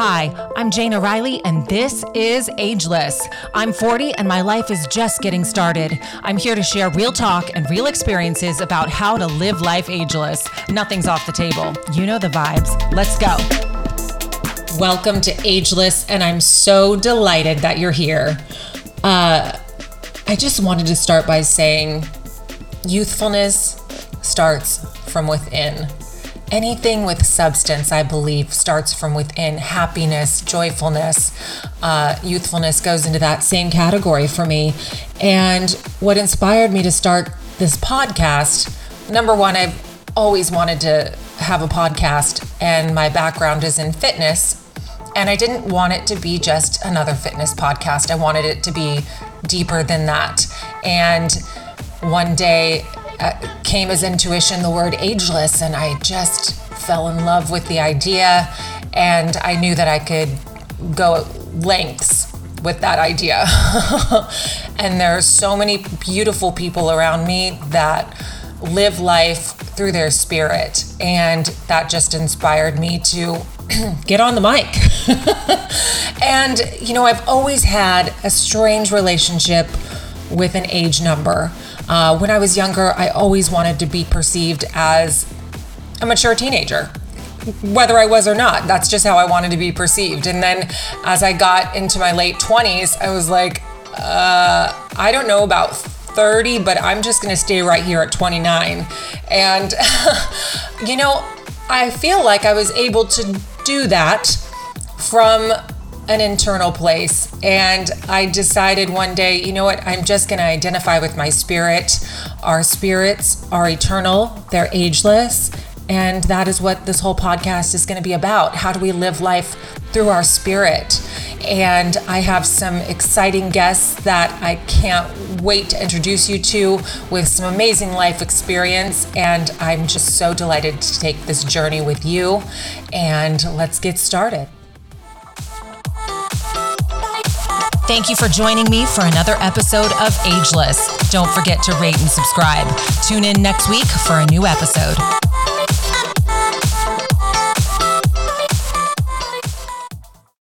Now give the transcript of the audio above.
Hi, I'm Jayna Rylee, and this is Ageless. I'm 40 and my life is just getting started. I'm here to share real talk and real experiences about how to live life ageless. Nothing's off the table. You know the vibes. Let's go. Welcome to Ageless, and I'm so delighted that you're here. Uh, I just wanted to start by saying youthfulness starts from within. Anything with substance, I believe, starts from within. Happiness, joyfulness, uh, youthfulness goes into that same category for me. And what inspired me to start this podcast, number one, I've always wanted to have a podcast, and my background is in fitness. And I didn't want it to be just another fitness podcast. I wanted it to be deeper than that. And one day Uh, came as intuition the word ageless, and I just fell in love with the idea. And I knew that I could go lengths with that idea. and there are so many beautiful people around me that live life through their spirit. And that just inspired me to get on the mic. and, you know, I've always had a strange relationship with an age number. Uh, when I was younger, I always wanted to be perceived as a mature teenager, whether I was or not. That's just how I wanted to be perceived. And then as I got into my late 20s, I was like, uh, I don't know about 30, but I'm just going to stay right here at 29. And, you know, I feel like I was able to do that from an internal place. And I decided one day, you know what, I'm just going to identify with my spirit. Our spirits are eternal, they're ageless. And that is what this whole podcast is going to be about. How do we live life through our spirit? And I have some exciting guests that I can't wait to introduce you to with some amazing life experience. And I'm just so delighted to take this journey with you. And let's get started. Thank you for joining me for another episode of Ageless. Don't forget to rate and subscribe. Tune in next week for a new episode.